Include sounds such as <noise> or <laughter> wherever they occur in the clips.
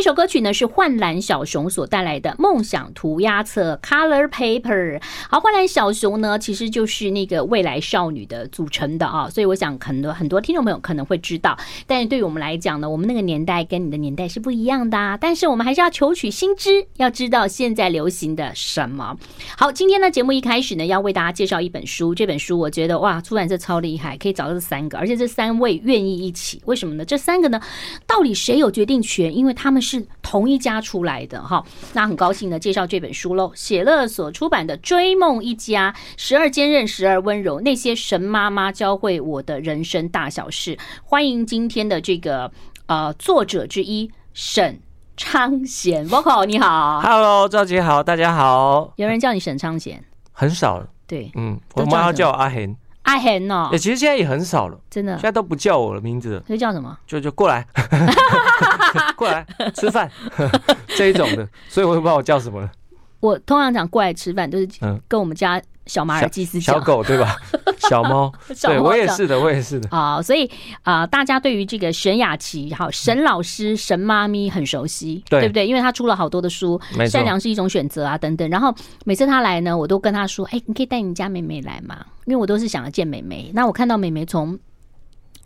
这首歌曲呢是幻蓝小熊所带来的《梦想涂鸦册》（Color Paper）。好，幻蓝小熊呢其实就是那个未来少女的组成的啊，所以我想很多很多听众朋友可能会知道。但是对于我们来讲呢，我们那个年代跟你的年代是不一样的啊。但是我们还是要求取新知，要知道现在流行的什么。好，今天呢节目一开始呢要为大家介绍一本书，这本书我觉得哇，出版社超厉害，可以找到这三个，而且这三位愿意一起，为什么呢？这三个呢，到底谁有决定权？因为他们。是同一家出来的哈，那很高兴的介绍这本书喽。写乐所出版的《追梦一家》，时而坚韧，时而温柔，那些神妈妈教会我的人生大小事。欢迎今天的这个呃作者之一沈昌贤，Vocal 你好，Hello 赵姐好，大家好。有人叫你沈昌贤？很少了。对，嗯，我妈要叫我阿贤。阿贤哦，其实现在也很少了，真的，现在都不叫我的名字了，就叫什么？就就过来，<laughs> 过来吃饭。<laughs> 这一种的，所以我也不知道我叫什么了。我通常讲过来吃饭，都是跟我们家小马尔济斯讲小狗对吧？<laughs> 小猫，对我也是的，我也是的啊。所以啊，大家对于这个沈雅琪、好沈老师、沈妈咪很熟悉，对不对？因为他出了好多的书，《善良是一种选择》啊等等。然后每次他来呢，我都跟他说：“哎，你可以带你家妹妹来嘛？”因为我都是想要见妹妹。那我看到妹妹从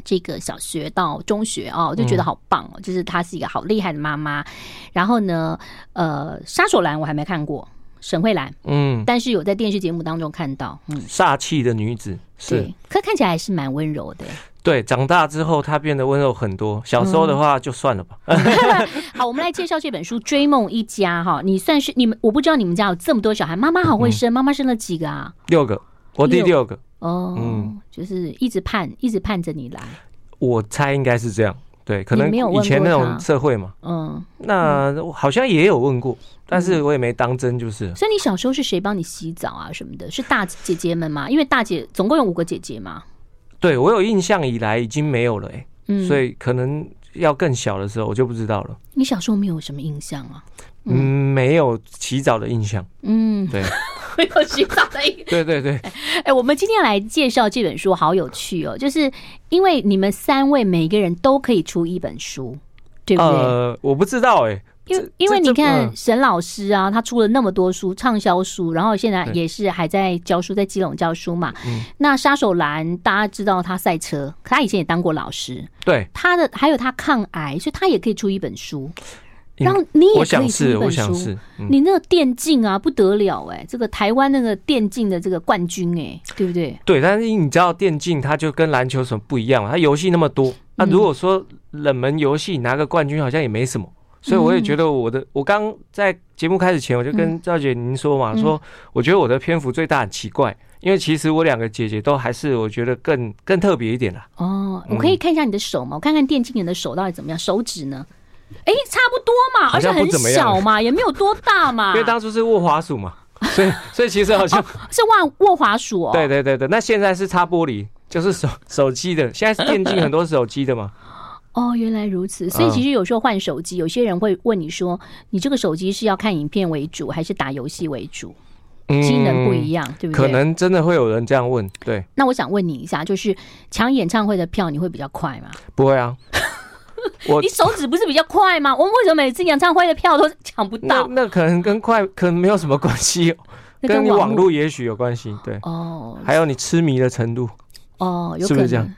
这个小学到中学哦，我就觉得好棒哦，就是她是一个好厉害的妈妈。然后呢，呃，杀手兰我还没看过。沈慧兰，嗯，但是有在电视节目当中看到，嗯，煞气的女子，是，可看起来还是蛮温柔的。对，长大之后她变得温柔很多，小时候的话就算了吧。嗯、<laughs> 好，我们来介绍这本书《追梦一家》哈，你算是你们，我不知道你们家有这么多小孩，妈妈好会生，妈妈生了几个啊？六个，我第六个。哦，嗯，就是一直盼，一直盼着你来。我猜应该是这样。对，可能以前那种社会嘛，嗯，那好像也有问过，但是我也没当真，就是。所以你小时候是谁帮你洗澡啊什么的？是大姐姐们吗？因为大姐总共有五个姐姐嘛。对，我有印象以来已经没有了哎，嗯，所以可能要更小的时候我就不知道了。你小时候没有什么印象啊？嗯，没有洗澡的印象。嗯，对。<laughs> 没有洗澡的。对对对，哎，我们今天来介绍这本书，好有趣哦！就是因为你们三位每个人都可以出一本书，对不对？呃，我不知道哎，因为因为你看沈老师啊，他出了那么多书，畅销书，然后现在也是还在教书，在基隆教书嘛。那杀手兰大家知道他赛车，可他以前也当过老师，对他的还有他抗癌，所以他也可以出一本书。然后你也可以出一本书，我想是，你那个电竞啊不得了哎，这个台湾那个电竞的这个冠军哎，对不对？对，但是你知道电竞它就跟篮球什么不一样嘛？它游戏那么多，那如果说冷门游戏拿个冠军好像也没什么，所以我也觉得我的，我刚在节目开始前我就跟赵姐您说嘛，说我觉得我的篇幅最大很奇怪，因为其实我两个姐姐都还是我觉得更更特别一点啦。哦，我可以看一下你的手吗？我看看电竞人的手到底怎么样，手指呢？哎，差不多嘛，而且很小嘛，也没有多大嘛。<laughs> 因为当初是握滑鼠嘛，<laughs> 所以所以其实好像、哦、是握握滑鼠哦。对对对对，那现在是擦玻璃，就是手 <laughs> 手机的。现在是电竞很多手机的嘛。哦，原来如此。所以其实有时候换手机，有些人会问你说，你这个手机是要看影片为主，还是打游戏为主？机能不一样，对不对？可能真的会有人这样问。对。那我想问你一下，就是抢演唱会的票，你会比较快吗？不会啊。<laughs> 我你手指不是比较快吗？我们为什么每次演唱会的票都抢不到？那那可能跟快可能没有什么关系，<laughs> 跟你网络也许有关系。对哦，还有你痴迷的程度哦，是不是这样？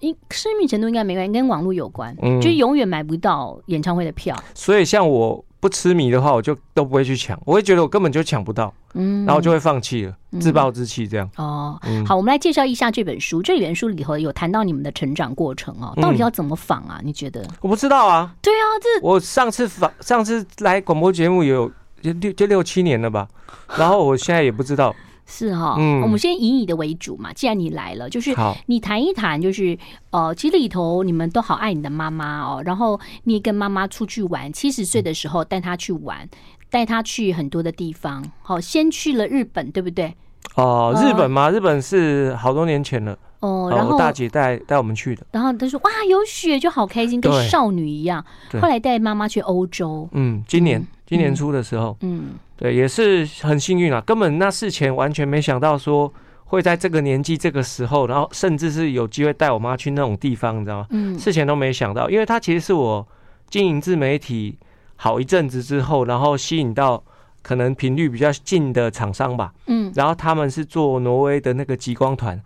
因痴迷程度应该没关系，跟网络有关。嗯，就永远买不到演唱会的票。所以像我。不痴迷的话，我就都不会去抢，我会觉得我根本就抢不到，嗯，然后就会放弃了，自暴自弃这样。哦，好，我们来介绍一下这本书。这本书里头有谈到你们的成长过程哦，到底要怎么仿啊？你觉得？我不知道啊。对啊，这我上次仿，上次来广播节目有就六就六七年了吧，然后我现在也不知道。是哈，嗯，我们先以你的为主嘛。既然你来了，就是你谈一谈，就是呃，其实里头你们都好爱你的妈妈哦。然后你也跟妈妈出去玩，七十岁的时候带她去玩，带她去很多的地方。好，先去了日本，对不对？哦，日本吗？日本是好多年前了。哦，然后大姐带带我们去的。然后她说：“哇，有雪就好开心，跟少女一样。”后来带妈妈去欧洲。嗯，今年今年初的时候，嗯。对，也是很幸运啊！根本那事前完全没想到说会在这个年纪、这个时候，然后甚至是有机会带我妈去那种地方，你知道吗？嗯，事前都没想到，因为她其实是我经营自媒体好一阵子之后，然后吸引到可能频率比较近的厂商吧。嗯，然后他们是做挪威的那个极光团，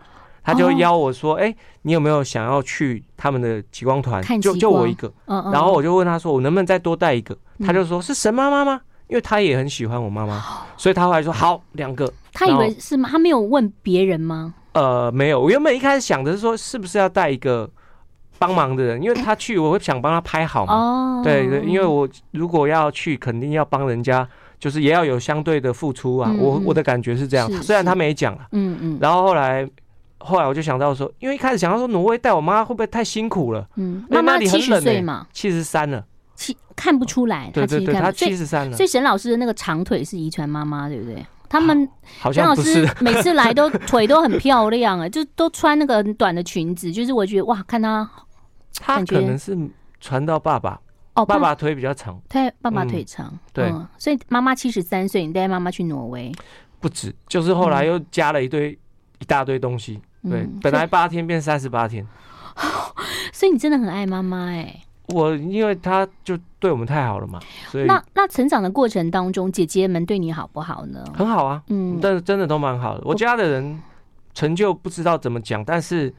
他就邀我说：“哎、哦欸，你有没有想要去他们的极光团？就就我一个。嗯嗯”然后我就问他说：“我能不能再多带一个？”他就说：“是神妈妈吗？”因为他也很喜欢我妈妈，所以他后来说：“好，两个。”他以为是吗？他没有问别人吗？呃，没有。我原本一开始想的是说，是不是要带一个帮忙的人？因为他去，我会想帮他拍好嘛。哦，对对，因为我如果要去，肯定要帮人家，就是也要有相对的付出啊。我我的感觉是这样。虽然他没讲，嗯嗯。然后后来后来我就想到说，因为一开始想到说，挪威带我妈会不会太辛苦了？嗯，妈妈七十岁嘛，七十三了，七看不出来。他七十三了。所以沈老师的那个长腿是遗传妈妈，对不对？他们好像不是每次来都 <laughs> 腿都很漂亮哎，就都穿那个很短的裙子，就是我觉得哇，看他，他可能是传到爸爸哦，爸爸腿比较长，对，爸爸腿长，对，所以妈妈七十三岁，你带妈妈去挪威，不止，就是后来又加了一堆一大堆东西，对，本来八天变三十八天，<laughs> 所以你真的很爱妈妈哎。我因为他就对我们太好了嘛，所以那那成长的过程当中，姐姐们对你好不好呢？很好啊，嗯，但是真的都蛮好的。我家的人成就不知道怎么讲，但是。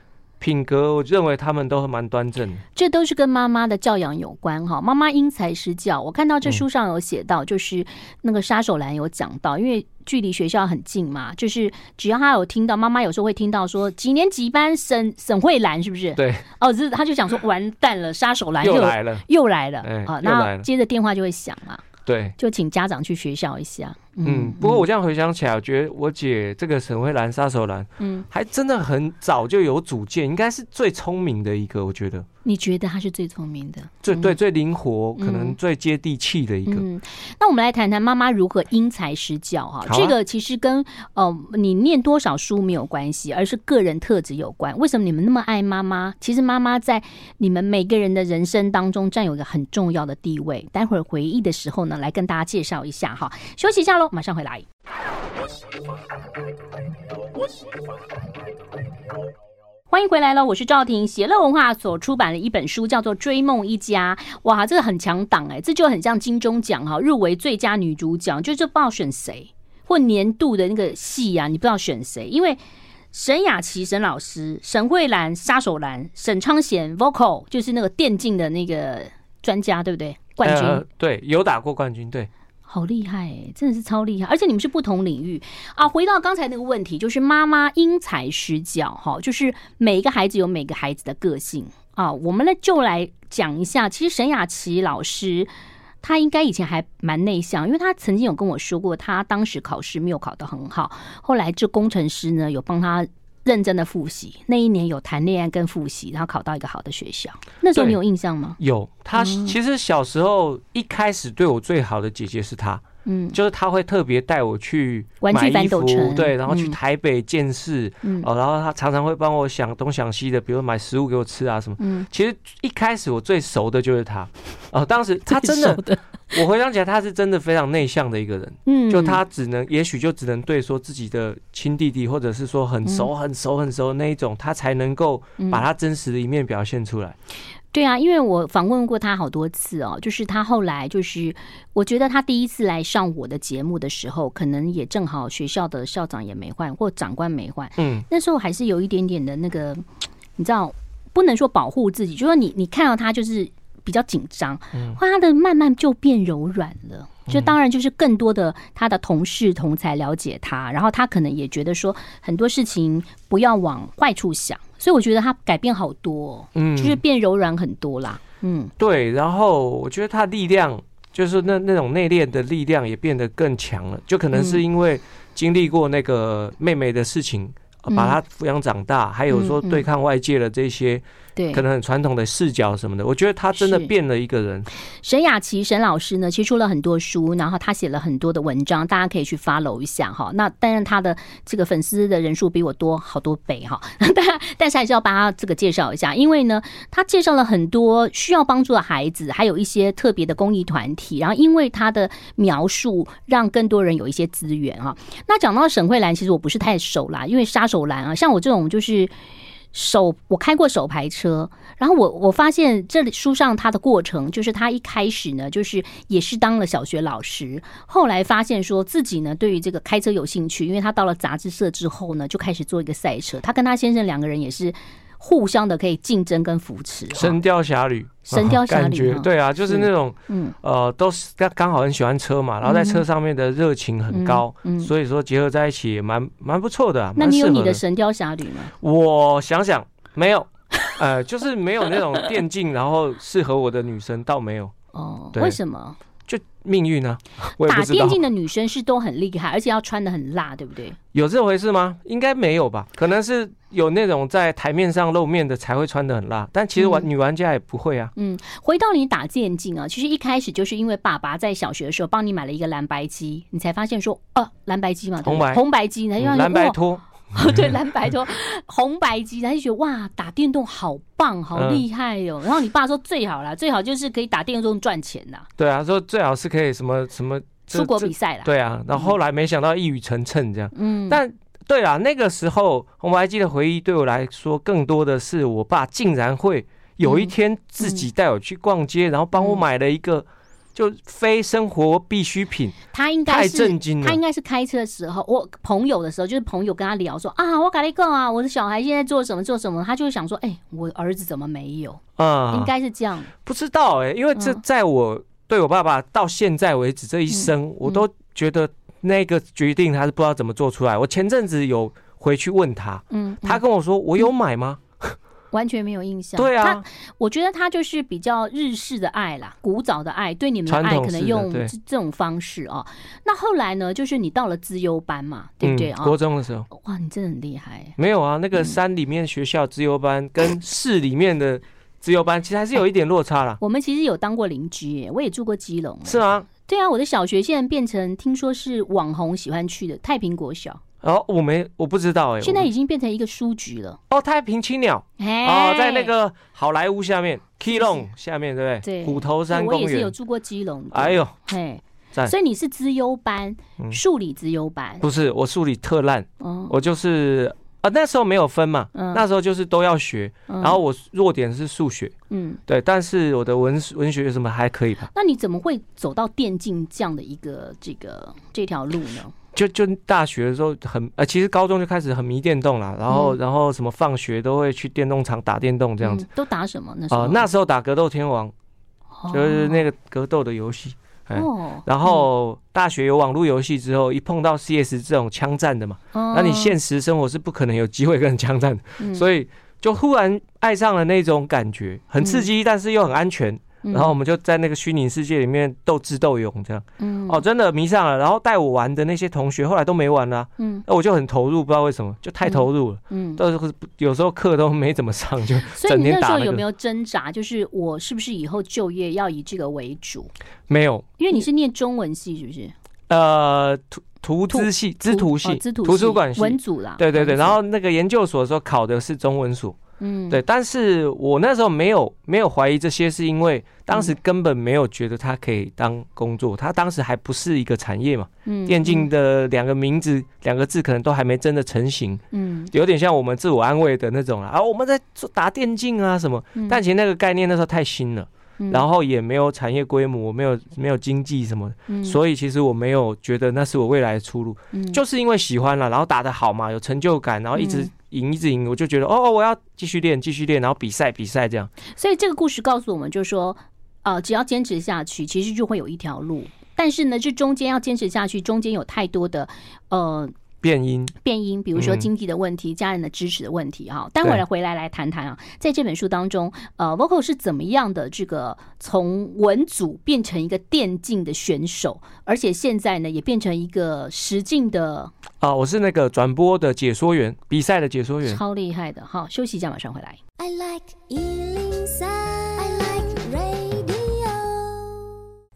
品格，我认为他们都蛮端正的。这都是跟妈妈的教养有关哈。妈妈因材施教，我看到这书上有写到，就是那个杀手兰有讲到，因为距离学校很近嘛，就是只要他有听到，妈妈有时候会听到说几年几班沈沈慧兰是不是？对，哦，是他就想说完蛋了，杀手兰又来了，又来了啊，那接着电话就会响嘛。对，就请家长去学校一下。嗯，不过我这样回想起来，我觉得我姐这个沈慧兰杀手兰，嗯，还真的很早就有主见，应该是最聪明的一个，我觉得。你觉得她是最聪明的？最对，最灵活，可能最接地气的一个。嗯，那我们来谈谈妈妈如何因材施教哈。这个其实跟呃你念多少书没有关系，而是个人特质有关。为什么你们那么爱妈妈？其实妈妈在你们每个人的人生当中占有一个很重要的地位。待会儿回忆的时候呢，来跟大家介绍一下哈。休息一下喽，马上回来。欢迎回来了，我是赵婷。写乐文化所出版的一本书叫做《追梦一家》，哇，这个很强档哎，这就很像金钟奖哈，入围最佳女主角，就是不知道选谁，或年度的那个戏呀、啊，你不知道选谁，因为沈雅琪沈老师、沈慧兰杀手兰、沈昌贤 vocal 就是那个电竞的那个专家，对不对？冠军，呃、对，有打过冠军，对。好厉害，真的是超厉害！而且你们是不同领域啊。回到刚才那个问题，就是妈妈因材施教哈，就是每一个孩子有每个孩子的个性啊。我们呢就来讲一下，其实沈雅琪老师他应该以前还蛮内向，因为他曾经有跟我说过，他当时考试没有考得很好，后来这工程师呢有帮他。认真的复习，那一年有谈恋爱跟复习，然后考到一个好的学校。那时候你有印象吗？有，他其实小时候一开始对我最好的姐姐是他。嗯，就是他会特别带我去买衣服，对，然后去台北见识，嗯，哦，然后他常常会帮我想东想西的，比如买食物给我吃啊什么。嗯，其实一开始我最熟的就是他，哦，当时 <laughs> 他真的，<laughs> 我回想起来他是真的非常内向的一个人，嗯，就他只能，也许就只能对说自己的亲弟弟，或者是说很熟很熟很熟的那一种，他才能够把他真实的一面表现出来。对啊，因为我访问过他好多次哦，就是他后来就是，我觉得他第一次来上我的节目的时候，可能也正好学校的校长也没换，或长官没换，嗯，那时候还是有一点点的那个，你知道，不能说保护自己，就说你你看到他就是比较紧张，嗯，他的慢慢就变柔软了，就当然就是更多的他的同事同才了解他，然后他可能也觉得说很多事情不要往坏处想。所以我觉得他改变好多，嗯，就是变柔软很多啦，嗯，对。然后我觉得他力量，就是那那种内敛的力量也变得更强了，就可能是因为经历过那个妹妹的事情，把她抚养长大，还有说对抗外界的这些。对，可能很传统的视角什么的，我觉得他真的变了一个人。沈雅琪沈老师呢，其实出了很多书，然后他写了很多的文章，大家可以去 follow 一下哈。那当然他的这个粉丝的人数比我多好多倍哈，<laughs> 但但是还是要把他这个介绍一下，因为呢，他介绍了很多需要帮助的孩子，还有一些特别的公益团体，然后因为他的描述，让更多人有一些资源哈。那讲到沈慧兰，其实我不是太熟啦，因为杀手兰啊，像我这种就是。手我开过手排车，然后我我发现这里书上他的过程，就是他一开始呢，就是也是当了小学老师，后来发现说自己呢对于这个开车有兴趣，因为他到了杂志社之后呢，就开始做一个赛车。他跟他先生两个人也是互相的可以竞争跟扶持。神雕侠侣，神雕侠侣，对啊，就是那种嗯呃，都是刚刚好很喜欢车嘛，然后在车上面的热情很高，嗯，所以说结合在一起也蛮蛮不错的啊。那你有你的神雕侠侣吗？我想想。没有，<laughs> 呃，就是没有那种电竞，然后适合我的女生倒没有。哦，为什么？就命运 <laughs> 呢？打电竞的女生是都很厉害，而且要穿的很辣，对不对？有这回事吗？应该没有吧？可能是有那种在台面上露面的才会穿的很辣，但其实玩女玩家也不会啊。嗯，回到你打电竞啊，其实一开始就是因为爸爸在小学的时候帮你买了一个蓝白机，你才发现说，哦，蓝白机嘛，红白红白机，蓝白拖。哦，<laughs> 对，蓝白拖红白机，然后就觉得哇，打电动好棒，好厉害哟、哦。然后你爸说最好啦，最好就是可以打电动赚钱呐。对啊，说最好是可以什么什么出国比赛啦。对啊，然后后来没想到一语成谶这样。嗯，但对啊，那个时候红白机的回忆对我来说，更多的是我爸竟然会有一天自己带我去逛街，然后帮我买了一个。就非生活必需品，他应该是他应该是开车的时候，我朋友的时候，就是朋友跟他聊说啊，我搞了一个啊，我的小孩现在做什么做什么，他就会想说，哎、欸，我儿子怎么没有啊？应该是这样，不知道哎、欸，因为这在我对我爸爸到现在为止这一生，我都觉得那个决定他是不知道怎么做出来。我前阵子有回去问他，嗯，他跟我说，我有买吗？完全没有印象。对啊，他我觉得他就是比较日式的爱啦，古早的爱，对你们的爱可能用这种方式啊。那后来呢，就是你到了资优班嘛，对不对啊？国中的时候，哇，你真的很厉害。没有啊，那个山里面学校资优班跟市里面的资优班其实还是有一点落差啦。我们其实有当过邻居，我也住过基隆。是吗？对啊，我的小学现在变成听说是网红喜欢去的太平国小。哦，我没我不知道哎、欸，现在已经变成一个书局了。哦，太平青鸟，哦，在那个好莱坞下面基隆下面，对不对？对，虎头山公园。我也是有住过基隆。哎呦，嘿，所以你是资优班，数理资优班？不是，我数理特烂。哦，我就是啊，那时候没有分嘛，那时候就是都要学。然后我弱点是数学，嗯，对，但是我的文文学什么还可以吧？那你怎么会走到电竞这样的一个这个这条路呢？就就大学的时候很呃，其实高中就开始很迷电动了，然后、嗯、然后什么放学都会去电动场打电动这样子。嗯、都打什么那时候？呃、那时候打格斗天王，哦、就是那个格斗的游戏。哦。然后大学有网络游戏之后，一碰到 CS 这种枪战的嘛，哦、那你现实生活是不可能有机会跟人枪战的，嗯、所以就忽然爱上了那种感觉，很刺激，嗯、但是又很安全。然后我们就在那个虚拟世界里面斗智斗勇，这样，嗯，哦，真的迷上了。然后带我玩的那些同学后来都没玩了，嗯，那我就很投入，不知道为什么，就太投入了，嗯，到时候有时候课都没怎么上，就整天打那个。所以你那时候有没有挣扎？就是我是不是以后就业要以这个为主？没有，因为你是念中文系，是不是？呃，图图资系，资图系，图书馆系文组啦。对对对，然后那个研究所的时候考的是中文所。嗯，对，但是我那时候没有没有怀疑这些，是因为当时根本没有觉得它可以当工作，它当时还不是一个产业嘛。嗯，电竞的两个名字两个字可能都还没真的成型。嗯，有点像我们自我安慰的那种啊，我们在做打电竞啊什么。但其实那个概念那时候太新了，然后也没有产业规模，没有没有经济什么，所以其实我没有觉得那是我未来的出路。就是因为喜欢了，然后打得好嘛，有成就感，然后一直。赢一直赢，我就觉得哦，我要继续练，继续练，然后比赛比赛这样。所以这个故事告诉我们，就是说，呃，只要坚持下去，其实就会有一条路。但是呢，这中间要坚持下去，中间有太多的呃。变因，变因，比如说经济的问题、嗯、家人的支持的问题，哈。待会儿回来来谈谈啊，在这本书当中，呃，Vocal 是怎么样的这个从文组变成一个电竞的选手，而且现在呢也变成一个实境的啊，我是那个转播的解说员，比赛的解说员，超厉害的。好，休息一下，马上回来。I like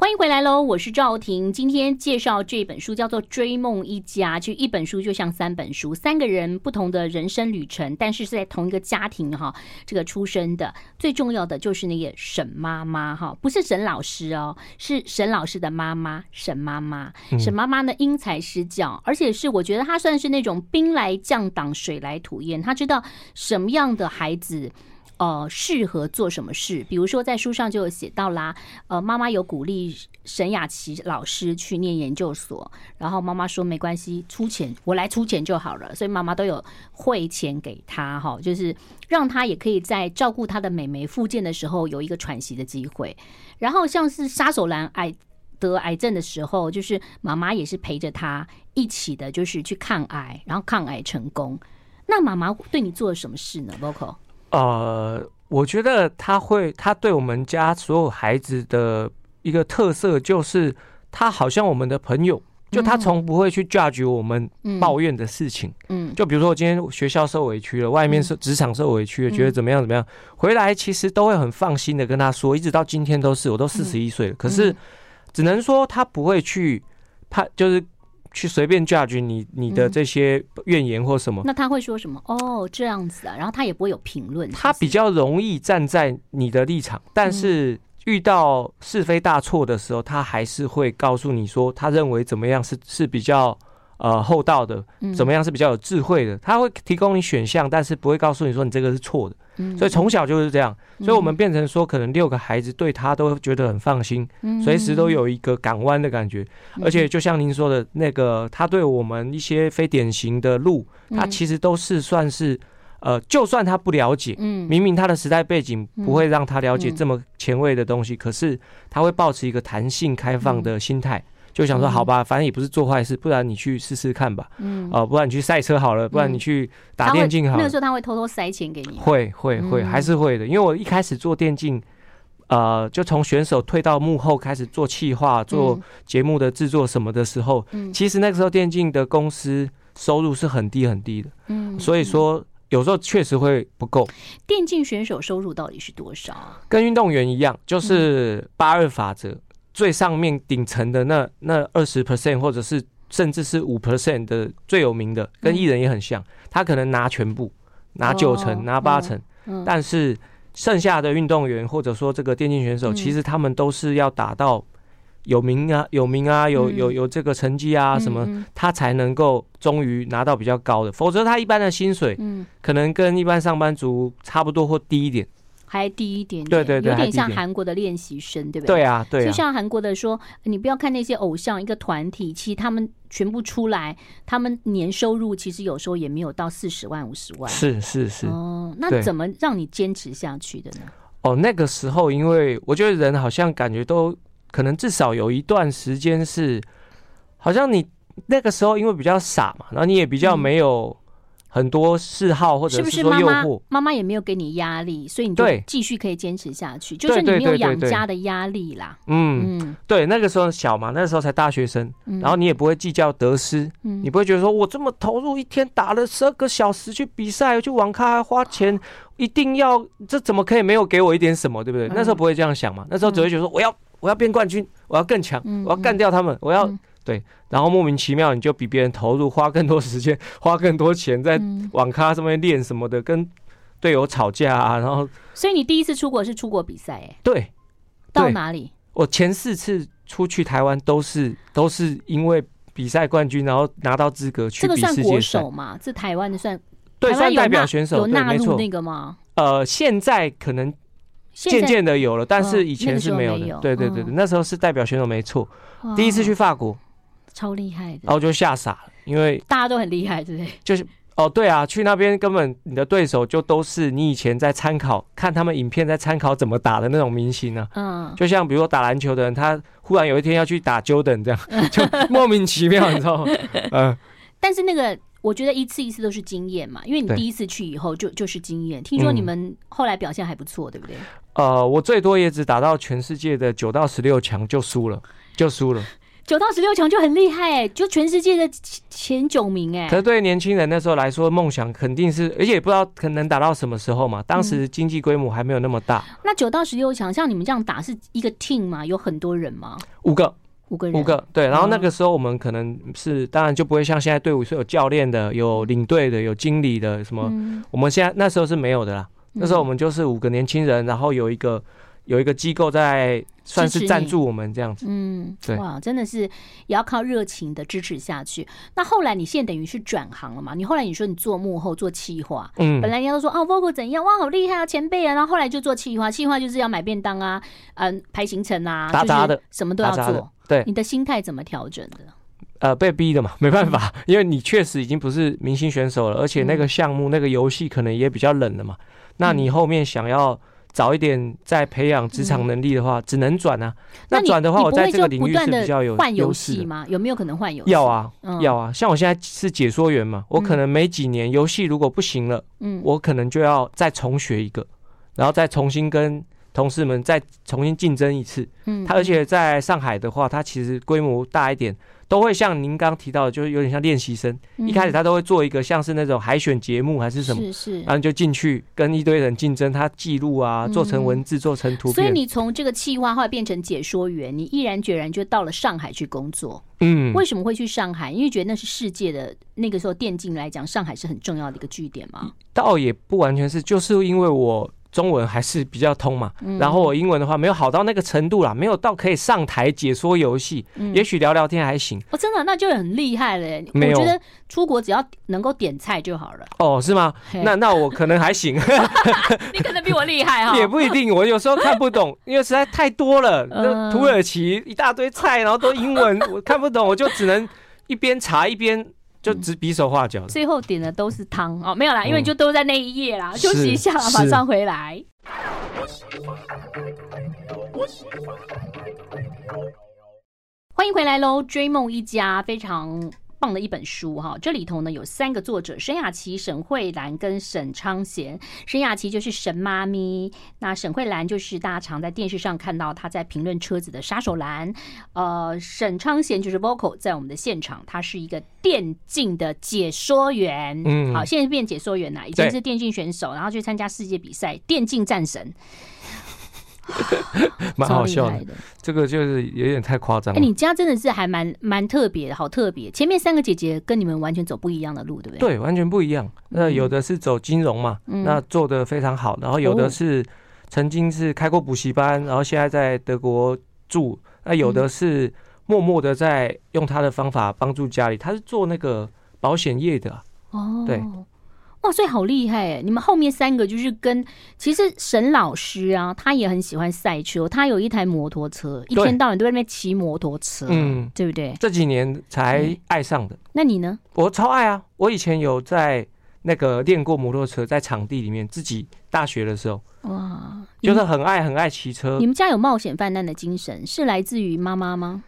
欢迎回来喽！我是赵婷，今天介绍这本书叫做《追梦一家》，就一本书就像三本书，三个人不同的人生旅程，但是是在同一个家庭哈，这个出生的。最重要的就是那个沈妈妈哈，不是沈老师哦，是沈老师的妈妈沈妈妈。沈妈妈呢，因材施教，而且是我觉得她算是那种兵来将挡，水来土掩，她知道什么样的孩子。呃，适合做什么事？比如说，在书上就有写到啦。呃，妈妈有鼓励沈雅琪老师去念研究所，然后妈妈说没关系，出钱我来出钱就好了。所以妈妈都有汇钱给他，哈，就是让他也可以在照顾他的妹妹复健的时候有一个喘息的机会。然后像是杀手兰癌得癌症的时候，就是妈妈也是陪着他一起的，就是去抗癌，然后抗癌成功。那妈妈对你做了什么事呢？Vocal？呃，我觉得他会，他对我们家所有孩子的一个特色就是，他好像我们的朋友，就他从不会去 judge 我们抱怨的事情。嗯，就比如说我今天学校受委屈了，外面是职场受委屈了，觉得怎么样怎么样，回来其实都会很放心的跟他说，一直到今天都是，我都四十一岁了，可是只能说他不会去怕，就是。去随便 judge 你你的这些怨言或什么，那他会说什么？哦，这样子啊，然后他也不会有评论。他比较容易站在你的立场，但是遇到是非大错的时候，他还是会告诉你说，他认为怎么样是是比较。呃，厚道的，怎么样是比较有智慧的？他会提供你选项，但是不会告诉你说你这个是错的。所以从小就是这样，所以我们变成说，可能六个孩子对他都觉得很放心，随时都有一个港湾的感觉。而且就像您说的那个，他对我们一些非典型的路，他其实都是算是呃，就算他不了解，嗯。明明他的时代背景不会让他了解这么前卫的东西，可是他会保持一个弹性开放的心态。就想说好吧，反正也不是做坏事，不然你去试试看吧。嗯，哦，不然你去赛车好了，不然你去打电竞好了。那个时候他会偷偷塞钱给你。会会会，还是会的。因为我一开始做电竞，呃，就从选手退到幕后开始做企划、做节目的制作什么的时候，其实那个时候电竞的公司收入是很低很低的。嗯，所以说有时候确实会不够。电竞选手收入到底是多少？跟运动员一样，就是八二法则。最上面顶层的那那二十 percent，或者是甚至是五 percent 的最有名的，跟艺人也很像，他可能拿全部，拿九成，拿八成，但是剩下的运动员或者说这个电竞选手，其实他们都是要打到有名啊、有名啊、有有有这个成绩啊什么，他才能够终于拿到比较高的，否则他一般的薪水，可能跟一般上班族差不多或低一点。还低一点点，对对对，有点像韩国的练习生，对不对？对啊，对啊。就像韩国的说，你不要看那些偶像，一个团体，其实他们全部出来，他们年收入其实有时候也没有到四十万、五十万。是是是。哦，那怎么让你坚持下去的呢？哦，那个时候，因为我觉得人好像感觉都可能至少有一段时间是，好像你那个时候因为比较傻嘛，然后你也比较没有。很多嗜好或者是说诱惑，妈妈也没有给你压力，所以你就继续可以坚持下去。就是你没有养家的压力啦。嗯，对，那个时候小嘛，那个时候才大学生，然后你也不会计较得失，你不会觉得说我这么投入，一天打了十二个小时去比赛，去网咖花钱，一定要这怎么可以没有给我一点什么，对不对？那时候不会这样想嘛，那时候只会觉得说我要我要变冠军，我要更强，我要干掉他们，我要。对，然后莫名其妙你就比别人投入，花更多时间，花更多钱在网咖上面练什么的，跟队友吵架啊，然后。所以你第一次出国是出国比赛哎？对。到哪里？我前四次出去台湾都是都是因为比赛冠军，然后拿到资格去比世界赛。这个算国手嘛？这台湾的算？对，算代表选手。有纳入那个吗？呃，现在可能渐渐的有了，但是以前是没有的。对对对对，那时候是代表选手没错。第一次去法国。超厉害的，然后就吓傻了，因为大家都很厉害，对不对？就是哦，对啊，去那边根本你的对手就都是你以前在参考看他们影片，在参考怎么打的那种明星呢、啊。嗯，就像比如说打篮球的人，他忽然有一天要去打 Jordan 这样，<laughs> 就莫名其妙，你知道吗？嗯。但是那个我觉得一次一次都是经验嘛，因为你第一次去以后就就是经验。听说你们后来表现还不错，对不对？呃，我最多也只打到全世界的九到十六强就输了，就输了。九到十六强就很厉害哎，就全世界的前九名哎。可是对年轻人那时候来说，梦想肯定是，而且也不知道可能打到什么时候嘛。当时经济规模还没有那么大。嗯、那九到十六强，像你们这样打是一个 team 吗？有很多人吗？五个，五个人，五个。对，然后那个时候我们可能是，当然就不会像现在队伍是有教练的、有领队的、有经理的什么。嗯、我们现在那时候是没有的啦。那时候我们就是五个年轻人，然后有一个。有一个机构在算是赞助我们这样子，嗯，对，哇，真的是也要靠热情的支持下去。那后来你现在等于是转行了嘛？你后来你说你做幕后做企划，嗯，本来人家都说哦，vocal 怎样，哇，好厉害啊，前辈啊，然后后来就做企划，企划就是要买便当啊，嗯，排行程啊，打杂的，什么都要做。对，你的心态怎么调整的？呃，被逼的嘛，<laughs> 没办法，因为你确实已经不是明星选手了，而且那个项目、那个游戏可能也比较冷了嘛。那你后面想要。早一点再培养职场能力的话，嗯、只能转啊。那转的话，我在这个领域是比较有换游戏吗？有没有可能换游戏？要啊，嗯、要啊。像我现在是解说员嘛，我可能没几年游戏如果不行了，嗯，我可能就要再重学一个，然后再重新跟同事们再重新竞争一次。嗯，他而且在上海的话，它其实规模大一点。都会像您刚刚提到的，就是有点像练习生。嗯、一开始他都会做一个像是那种海选节目还是什么，是是，然后就进去跟一堆人竞争，他记录啊，做成文字，做成图片。所以你从这个企划后来变成解说员，你毅然决然就到了上海去工作。嗯，为什么会去上海？因为觉得那是世界的那个时候电竞来讲，上海是很重要的一个据点嘛。倒也不完全是，就是因为我。中文还是比较通嘛，然后我英文的话没有好到那个程度啦，没有到可以上台解说游戏，也许聊聊天还行。哦，真的，那就很厉害了。我觉得出国只要能够点菜就好了。哦，是吗？那那我可能还行。<laughs> 你可能比我厉害哈。也不一定，我有时候看不懂，<laughs> 因为实在太多了。那土耳其一大堆菜，然后都英文，我看不懂，我就只能一边查一边。就只比手画脚，最后点的都是汤哦，没有啦，因为就都在那一页啦。休息一下，马上回来。欢迎回来喽，追梦一家非常棒的一本书哈，这里头呢有三个作者：沈雅琪、沈慧兰跟沈昌贤。沈雅琪就是沈妈咪，那沈慧兰就是大家常在电视上看到她在评论车子的杀手兰。呃，沈昌贤就是 Vocal，在我们的现场，他是一个电竞的解说员。嗯，好，现在变解说员了，以前是电竞选手，然后去参加世界比赛，电竞战神。<laughs> 蛮好笑的，这个就是有点太夸张了。哎，你家真的是还蛮蛮特别的，好特别。前面三个姐姐跟你们完全走不一样的路，对不对？对，完全不一样。那有的是走金融嘛，嗯、那做的非常好。然后有的是曾经是开过补习班，然后现在在德国住。那有的是默默的在用他的方法帮助家里，他是做那个保险业的。哦，对。哇，所以好厉害哎！你们后面三个就是跟其实沈老师啊，他也很喜欢赛车，他有一台摩托车，一天到晚都在那边骑摩托车，嗯，对不对？这几年才爱上的。那你呢？我超爱啊！我以前有在那个练过摩托车，在场地里面自己大学的时候，哇，就是很爱很爱骑车。你们家有冒险犯难的精神，是来自于妈妈吗？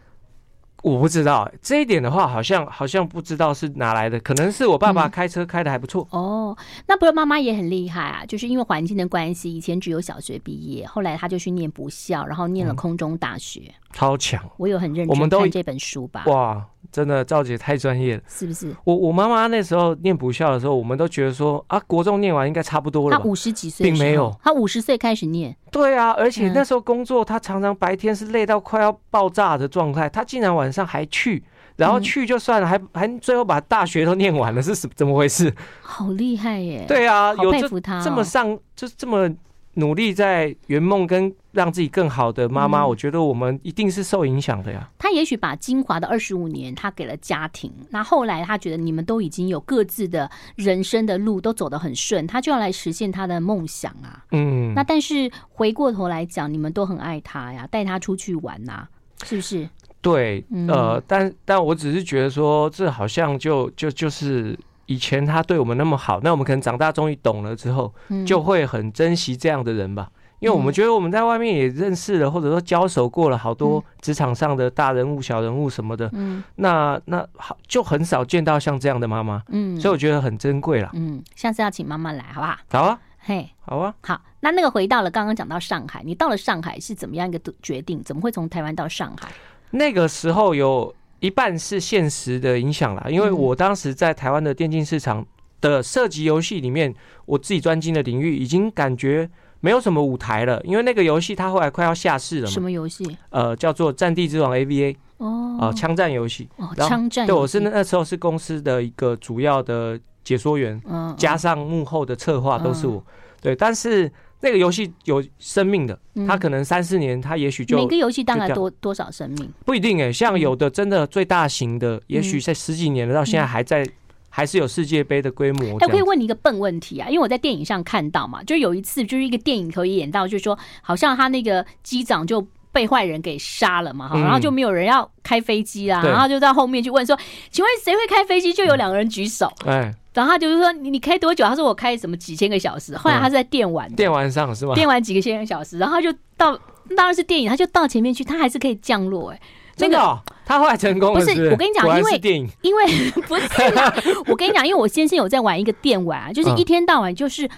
我不知道这一点的话，好像好像不知道是哪来的，可能是我爸爸开车开的还不错。嗯。哦，那不是妈妈也很厉害啊，就是因为环境的关系，以前只有小学毕业，后来他就去念不校，然后念了空中大学，嗯、超强。我有很认真看这本书吧？哇。真的，赵姐太专业了，是不是？我我妈妈那时候念补校的时候，我们都觉得说啊，国中念完应该差不多了。她五十几岁，并没有，她五十岁开始念。对啊，而且那时候工作，她常常白天是累到快要爆炸的状态，她竟然晚上还去，然后去就算了，还还最后把大学都念完了，是什怎么回事？好厉害耶！对啊，有佩服她哦，有这这么上，就是这么。努力在圆梦跟让自己更好的妈妈，我觉得我们一定是受影响的呀。他也许把精华的二十五年，他给了家庭。那后来他觉得你们都已经有各自的人生的路都走得很顺，他就要来实现他的梦想啊。嗯。那但是回过头来讲，你们都很爱他呀，带他出去玩呐，是不是？对，呃，但但我只是觉得说，这好像就就就是。以前他对我们那么好，那我们可能长大终于懂了之后，就会很珍惜这样的人吧。因为我们觉得我们在外面也认识了，或者说交手过了好多职场上的大人物、小人物什么的。嗯，那那好，就很少见到像这样的妈妈。嗯，所以我觉得很珍贵了。嗯，下次要请妈妈来，好不好？好啊，嘿，好啊。好，那那个回到了刚刚讲到上海，你到了上海是怎么样一个决定？怎么会从台湾到上海？那个时候有一半是现实的影响啦，因为我当时在台湾的电竞市场的涉及游戏里面，我自己专精的领域已经感觉没有什么舞台了，因为那个游戏它后来快要下市了嘛。什么游戏？呃，叫做《战地之王》AVA。哦。啊，枪战游戏。哦，枪战。对，我是那时候是公司的一个主要的解说员，嗯，加上幕后的策划都是我。对，但是。那个游戏有生命的，它可能三四年，它也许就每个游戏大概多多少生命？不一定哎，像有的真的最大型的，也许在十几年了，到现在还在，还是有世界杯的规模。我可以问你一个笨问题啊，因为我在电影上看到嘛，就有一次就是一个电影可以演到，就是说好像他那个机长就被坏人给杀了嘛，哈，然后就没有人要开飞机啦，然后就在后面去问说，请问谁会开飞机？就有两个人举手，哎。然后他就是说，你你开多久？他说我开什么几千个小时。后来他是在电玩，电玩上是吗？电玩几个千个小时，然后他就到，当然是电影，他就到前面去，他还是可以降落。哎，真的，他后来成功了。不是，我跟你讲，因为因为 <laughs> 不是啦。<laughs> 我跟你讲，因为我先生有在玩一个电玩啊，就是一天到晚就是，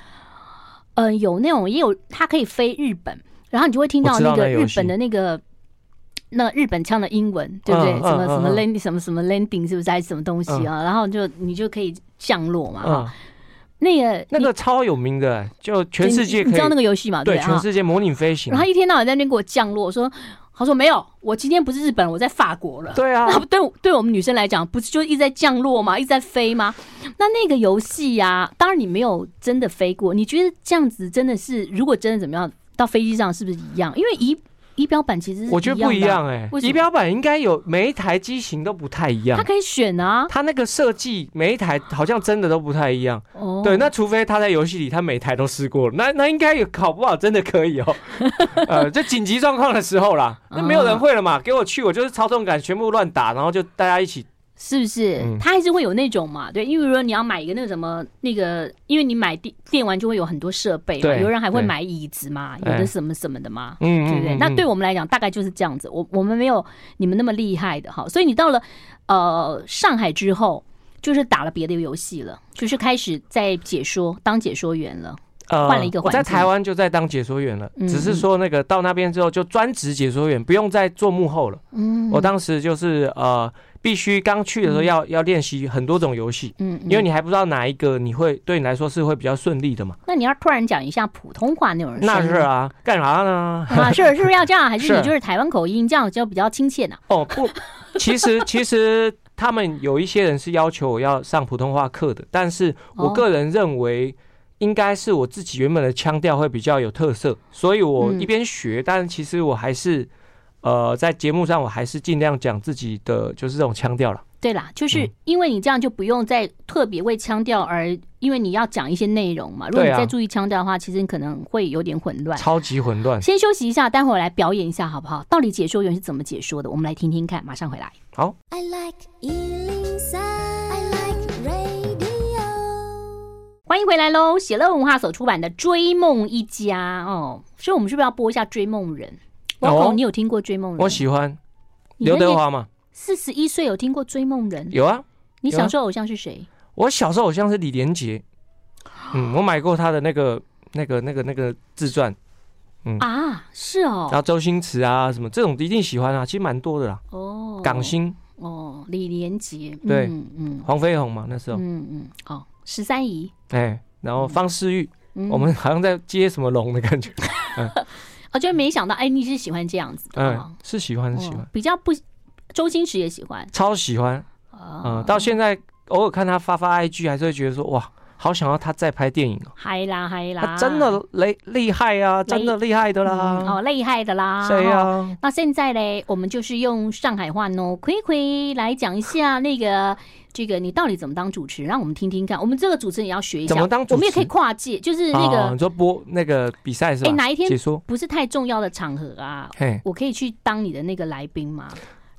嗯，有那种也有，他可以飞日本，然后你就会听到那个日本的那个。那日本腔的英文，对不对？什么什么 landing，什么什么 landing，是不是还是什么东西啊？然后就你就可以降落嘛。哈，那个那个超有名的，就全世界，你知道那个游戏嘛？对，全世界模拟飞行。然后一天到晚在那边给我降落，说，他说没有，我今天不是日本，我在法国了。对啊，<laughs> 对，对我们女生来讲，不是就一直在降落吗？一直在飞吗？那那个游戏呀，当然你没有真的飞过，你觉得这样子真的是，如果真的怎么样，到飞机上是不是一样？因为一。仪表板其实是我觉得不一样哎、欸，仪表板应该有每一台机型都不太一样，它可以选啊，它那个设计每一台好像真的都不太一样。哦，对，那除非他在游戏里他每台都试过了，那那应该也考不好，真的可以哦。<laughs> 呃，就紧急状况的时候啦，那没有人会了嘛，给我去，我就是操纵杆全部乱打，然后就大家一起。是不是？他还是会有那种嘛？对，因为说你要买一个那个什么那个，因为你买电电玩就会有很多设备嘛，有人还会买椅子嘛，有的什么什么的嘛，对不对？那对我们来讲，大概就是这样子。我我们没有你们那么厉害的哈，所以你到了呃上海之后，就是打了别的游戏了，就是开始在解说当解说员了。呃，换了一个环境。我在台湾就在当解说员了，只是说那个到那边之后就专职解说员，不用再做幕后了。嗯，我当时就是呃。必须刚去的时候要要练习很多种游戏，嗯，因为你还不知道哪一个你会对你来说是会比较顺利的嘛。那你要突然讲一下普通话那种，那是啊，干啥呢？啊，是是不是要这样？<laughs> 还是你就是台湾口音这样就比较亲切呢？哦不，其实其实他们有一些人是要求我要上普通话课的，但是我个人认为应该是我自己原本的腔调会比较有特色，所以我一边学，但其实我还是。呃，在节目上我还是尽量讲自己的就是这种腔调了。对啦，就是因为你这样就不用再特别为腔调而，因为你要讲一些内容嘛。如果你再注意腔调的话，其实你可能会有点混乱，超级混乱。先休息一下，待会儿来表演一下好不好？到底解说员是怎么解说的？我们来听听看，马上回来。好。I like 103, I like 欢迎回来喽！喜乐文化所出版的《追梦一家》哦，所以我们是不是要播一下《追梦人》？哦，你有听过《追梦人》？我喜欢刘德华吗？四十一岁有听过《追梦人》？有啊。你小时候偶像是谁？我小时候偶像是李连杰。嗯，我买过他的那个、那个、那个、那个自传。嗯啊，是哦。然后周星驰啊，什么这种一定喜欢啊，其实蛮多的啦。哦。港星。哦，李连杰。对，嗯，黄飞鸿嘛，那时候。嗯嗯。哦，十三姨。哎，然后方世玉，我们好像在接什么龙的感觉。<laughs> 嗯。我就没想到，哎，你是喜欢这样子的，嗯，是喜欢，是喜欢，比较不，周星驰也喜欢，超喜欢，嗯，到现在偶尔看他发发 IG，还是会觉得说，哇，好想要他再拍电影哦，嗨啦嗨啦，他真的厉厉害啊，真的厉害的啦，哦，厉害的啦，谁呀？那现在呢，我们就是用上海话喏，葵葵来讲一下那个。这个你到底怎么当主持人？让我们听听看。我们这个主持人也要学一下。怎么当主持？我们也可以跨界，就是那个、哦、你说播那个比赛是吧？哎，哪一天不是太重要的场合啊？嘿我可以去当你的那个来宾吗？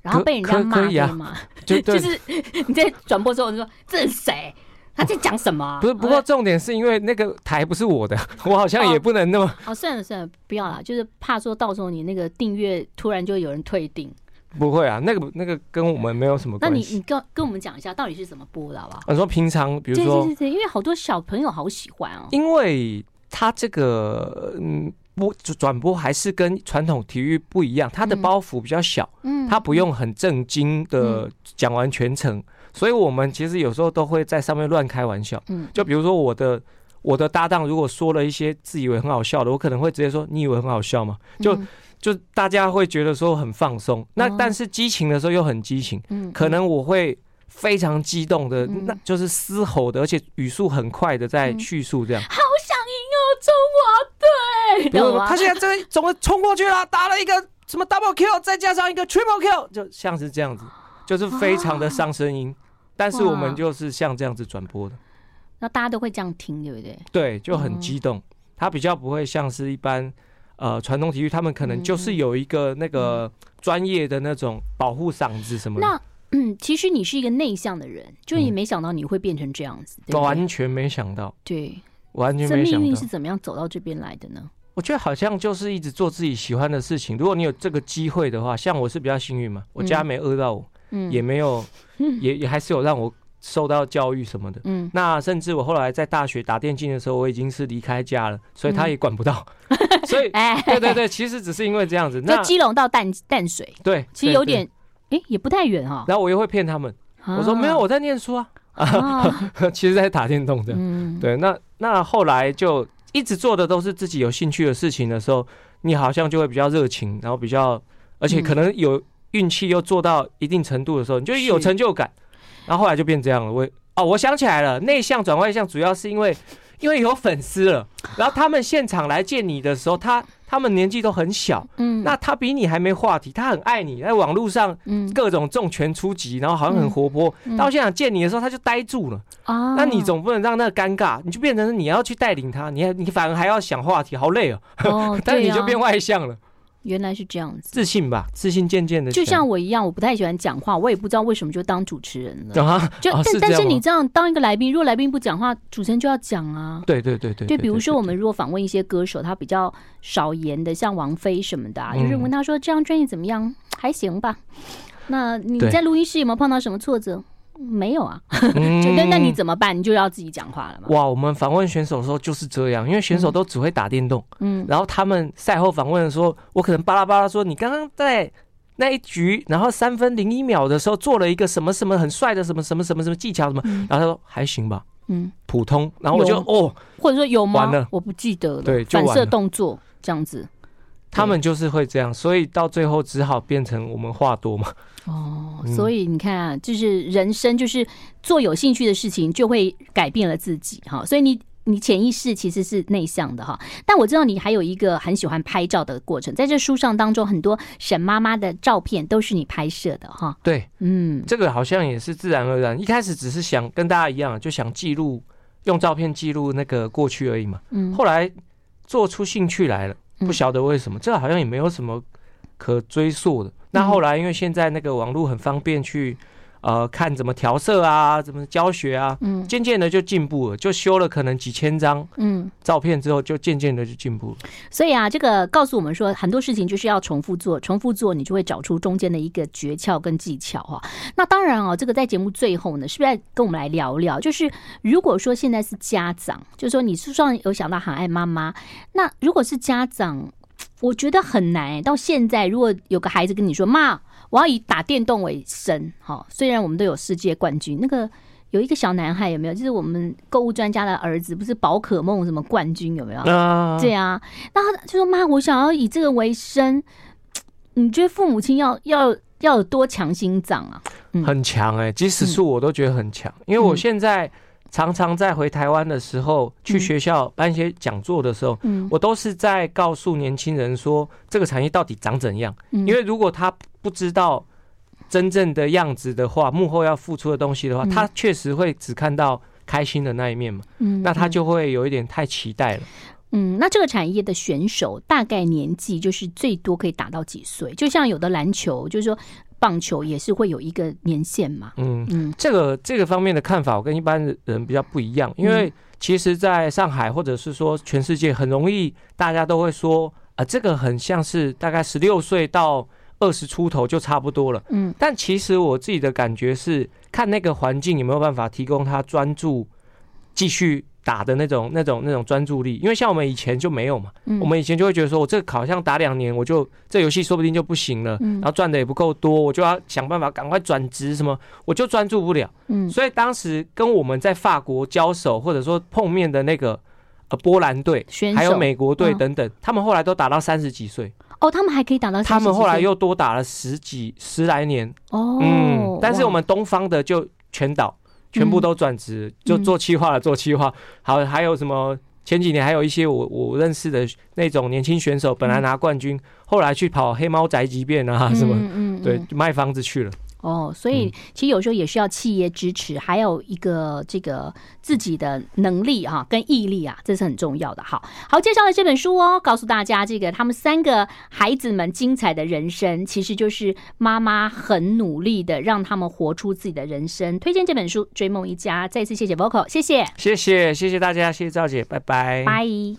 然后被人家骂对吗？就 <laughs> 就是 <laughs> 你在转播的时候，我就说这是谁？他在讲什么、啊？<laughs> 不是，不过重点是因为那个台不是我的，<laughs> 我好像也不能那么……哦，算了算了，不要了，就是怕说到时候你那个订阅突然就有人退订。不会啊，那个那个跟我们没有什么关系。那你你跟跟我们讲一下，到底是怎么播的，好不好？你说平常，比如说，对对对对，因为好多小朋友好喜欢哦。因为他这个嗯，播转播还是跟传统体育不一样，它的包袱比较小，嗯，它不用很正经的讲完全程，所以我们其实有时候都会在上面乱开玩笑。嗯，就比如说我的我的搭档如果说了一些自以为很好笑的，我可能会直接说：“你以为很好笑吗？”就就大家会觉得说很放松，那但是激情的时候又很激情，嗯，可能我会。非常激动的，那就是嘶吼的，而且语速很快的在叙述，这样。好想赢哦，中华队！对，他现在这个怎么冲过去了？打了一个什么 double kill，再加上一个 triple kill，就像是这样子，就是非常的伤声音。但是我们就是像这样子转播的，那大家都会这样听，对不对？对，就很激动。他比较不会像是一般呃传统体育，他们可能就是有一个那个专业的那种保护嗓子什么的。嗯，其实你是一个内向的人，就你没想到你会变成这样子，嗯、对对完全没想到，对，完全没想到。命运是怎么样走到这边来的呢？我觉得好像就是一直做自己喜欢的事情。如果你有这个机会的话，像我是比较幸运嘛，我家没饿到我，嗯，也没有，<laughs> 嗯、也也还是有让我受到教育什么的，嗯。那甚至我后来在大学打电竞的时候，我已经是离开家了，所以他也管不到。嗯、<laughs> 所以，哎，对对对，其实只是因为这样子。那基隆到淡淡水，对，其实有点。哎，也不太远哈。然后我又会骗他们，我说没有，我在念书啊。<laughs> 其实在打电动的。对，那那后来就一直做的都是自己有兴趣的事情的时候，你好像就会比较热情，然后比较，而且可能有运气又做到一定程度的时候，你就有成就感。然后后来就变这样了。我哦，我想起来了，内向转外向主要是因为因为有粉丝了，<gasps> 然后他们现场来见你的时候，他。他们年纪都很小，嗯，那他比你还没话题，他很爱你，在网络上，嗯，各种重拳出击，然后好像很活泼。到现场见你的时候，他就呆住了。啊，那你总不能让那个尴尬，你就变成你要去带领他，你你反而还要想话题，好累哦。哦，但是你就变外向了。原来是这样子，自信吧，自信渐渐的，就像我一样，我不太喜欢讲话，我也不知道为什么就当主持人了。<laughs> 啊、就但、哦、但是你这样当一个来宾，如果来宾不讲话，主持人就要讲啊。对对对对，就比如说我们如果访问一些歌手，他比较少言的，像王菲什么的、啊，嗯、就是问他说这张专辑怎么样，还行吧。那你在录音室有没有碰到什么挫折？没有啊，<laughs> 那那你怎么办？你就要自己讲话了嘛。哇，我们访问选手的时候就是这样，因为选手都只会打电动，嗯，然后他们赛后访问的时候，我可能巴拉巴拉说，你刚刚在那一局，然后三分零一秒的时候做了一个什么什么很帅的什么什么什么什么技巧什么，然后他说还行吧，嗯，普通，然后我就哦，或者说有吗？完了，我不记得了，对，反射动作这样子。他们就是会这样，所以到最后只好变成我们话多嘛。哦，所以你看啊，就是人生就是做有兴趣的事情，就会改变了自己哈。所以你你潜意识其实是内向的哈。但我知道你还有一个很喜欢拍照的过程，在这书上当中，很多沈妈妈的照片都是你拍摄的哈。对，嗯，这个好像也是自然而然。一开始只是想跟大家一样，就想记录，用照片记录那个过去而已嘛。嗯，后来做出兴趣来了。不晓得为什么，这个好像也没有什么可追溯的。那后来因为现在那个网络很方便去。呃，看怎么调色啊，怎么教学啊，嗯，渐渐的就进步了，就修了可能几千张嗯照片之后，就渐渐的就进步了。所以啊，这个告诉我们说，很多事情就是要重复做，重复做，你就会找出中间的一个诀窍跟技巧哈。那当然哦，这个在节目最后呢，是不是要跟我们来聊聊？就是如果说现在是家长，就是说你书上有想到很爱妈妈，那如果是家长，我觉得很难。到现在，如果有个孩子跟你说妈。我要以打电动为生，哈，虽然我们都有世界冠军，那个有一个小男孩有没有？就是我们购物专家的儿子，不是宝可梦什么冠军有没有？啊，对啊，那他就说妈，我想要以这个为生，<tsk> 你觉得父母亲要要要有多强心脏啊？嗯、很强哎、欸，即使是我都觉得很强，因为我现在。常常在回台湾的时候，去学校办一些讲座的时候，嗯，我都是在告诉年轻人说，这个产业到底长怎样。因为如果他不知道真正的样子的话，幕后要付出的东西的话，他确实会只看到开心的那一面嘛。嗯，那他就会有一点太期待了。嗯，那这个产业的选手大概年纪就是最多可以打到几岁？就像有的篮球，就是说。棒球也是会有一个年限嘛？嗯嗯，这个这个方面的看法，我跟一般人比较不一样。因为其实在上海或者是说全世界，很容易大家都会说啊，这个很像是大概十六岁到二十出头就差不多了。嗯，但其实我自己的感觉是，看那个环境有没有办法提供他专注继续打的那种、那种、那种专注力，因为像我们以前就没有嘛。嗯。我们以前就会觉得说，我这个好像打两年，我就这游戏说不定就不行了，然后赚的也不够多，我就要想办法赶快转职什么，我就专注不了。嗯，所以当时跟我们在法国交手或者说碰面的那个呃波兰队还有美国队嗯。等等，他们后来都打到三十几岁，哦，他们还可以打到30几岁，他们后来又多打了十几十来年。哦，嗯，但是我们东方的就全倒，全部都转职，就做企划了，做企划。好，还有什么？前几年还有一些我我认识的那种年轻选手，本来拿冠军，后来去跑黑猫宅急便啊什么，对，卖房子去了。哦，所以其实有时候也需要企业支持，还有一个这个自己的能力哈、跟毅力啊，这是很重要的。好好介绍了这本书哦，告诉大家这个他们三个孩子们精彩的人生，其实就是妈妈很努力的让他们活出自己的人生。推荐这本书《追梦一家》，再次谢谢 Vocal，谢谢，谢谢谢谢大家，谢谢赵姐，拜拜，拜。